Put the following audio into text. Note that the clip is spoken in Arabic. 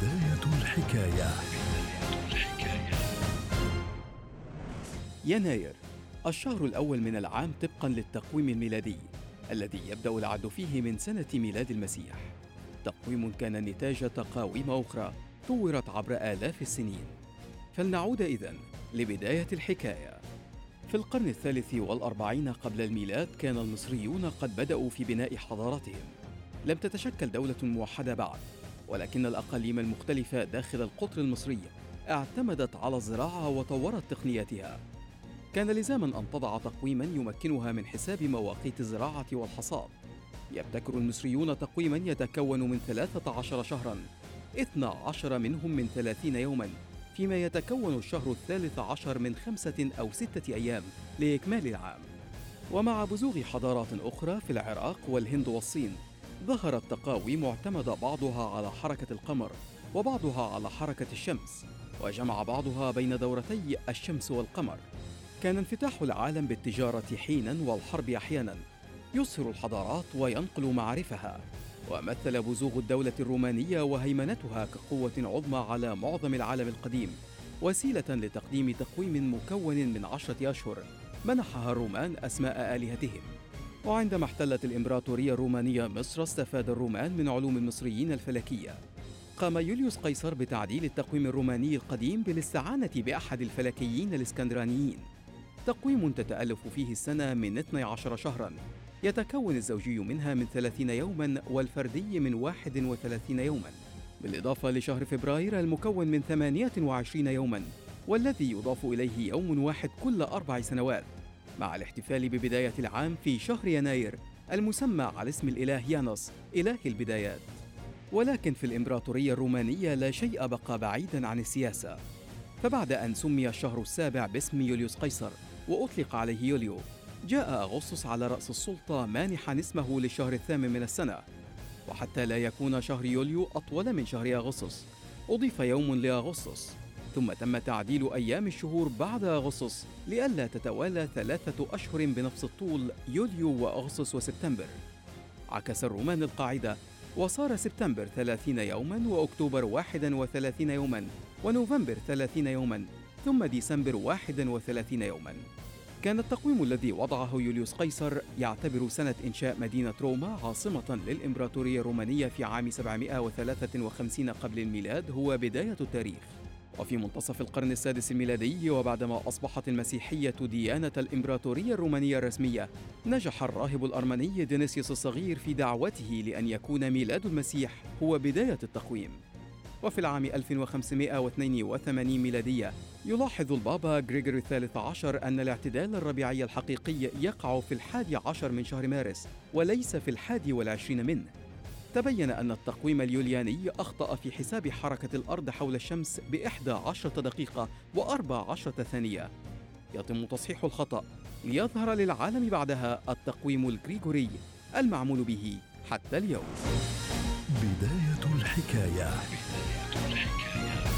بداية الحكاية. يناير الشهر الأول من العام طبقا للتقويم الميلادي الذي يبدأ العد فيه من سنة ميلاد المسيح. تقويم كان نتاج تقاويم أخرى طورت عبر آلاف السنين. فلنعود إذن لبداية الحكاية. في القرن الثالث والأربعين قبل الميلاد كان المصريون قد بدأوا في بناء حضارتهم. لم تتشكل دولة موحدة بعد. ولكن الأقاليم المختلفة داخل القطر المصري اعتمدت على الزراعة وطورت تقنياتها. كان لزاما أن تضع تقويما يمكنها من حساب مواقيت الزراعة والحصاد. يبتكر المصريون تقويما يتكون من 13 شهرا 12 منهم من 30 يوما فيما يتكون الشهر الثالث عشر من خمسة أو ستة أيام لإكمال العام. ومع بزوغ حضارات أخرى في العراق والهند والصين ظهرت تقاويم اعتمد بعضها على حركة القمر وبعضها على حركة الشمس وجمع بعضها بين دورتي الشمس والقمر. كان انفتاح العالم بالتجارة حينا والحرب أحيانا. يصهر الحضارات وينقل معارفها. ومثل بزوغ الدولة الرومانية وهيمنتها كقوة عظمى على معظم العالم القديم وسيلة لتقديم تقويم مكون من عشرة أشهر منحها الرومان أسماء آلهتهم. وعندما احتلت الإمبراطورية الرومانية مصر استفاد الرومان من علوم المصريين الفلكية. قام يوليوس قيصر بتعديل التقويم الروماني القديم بالاستعانة بأحد الفلكيين الإسكندرانيين. تقويم تتألف فيه السنة من 12 شهرا. يتكون الزوجي منها من 30 يوما والفردي من 31 يوما. بالإضافة لشهر فبراير المكون من 28 يوما والذي يضاف إليه يوم واحد كل أربع سنوات. مع الاحتفال ببداية العام في شهر يناير المسمى على اسم الإله يانوس إله البدايات. ولكن في الإمبراطورية الرومانية لا شيء بقى بعيدا عن السياسة. فبعد أن سمي الشهر السابع باسم يوليوس قيصر وأطلق عليه يوليو جاء أغسطس على رأس السلطة مانحا اسمه للشهر الثامن من السنة. وحتى لا يكون شهر يوليو أطول من شهر أغسطس أضيف يوم لأغسطس. ثم تم تعديل أيام الشهور بعد أغسطس لئلا تتوالى ثلاثة أشهر بنفس الطول يوليو وأغسطس وسبتمبر. عكس الرومان القاعدة وصار سبتمبر 30 يوما وأكتوبر 31 يوما ونوفمبر 30 يوما ثم ديسمبر 31 يوما. كان التقويم الذي وضعه يوليوس قيصر يعتبر سنة إنشاء مدينة روما عاصمة للإمبراطورية الرومانية في عام 753 قبل الميلاد هو بداية التاريخ. وفي منتصف القرن السادس الميلادي وبعدما أصبحت المسيحية ديانة الإمبراطورية الرومانية الرسمية نجح الراهب الأرمني دينيسيوس الصغير في دعوته لأن يكون ميلاد المسيح هو بداية التقويم. وفي العام 1582 ميلادية يلاحظ البابا غريغوري الثالث عشر أن الاعتدال الربيعي الحقيقي يقع في الحادي عشر من شهر مارس وليس في الحادي والعشرين منه. تبين أن التقويم اليولياني أخطأ في حساب حركة الأرض حول الشمس بإحدى عشرة دقيقة وأربع عشرة ثانية. يتم تصحيح الخطأ ليظهر للعالم بعدها التقويم الغريغوري المعمول به حتى اليوم. بداية الحكاية. بداية الحكاية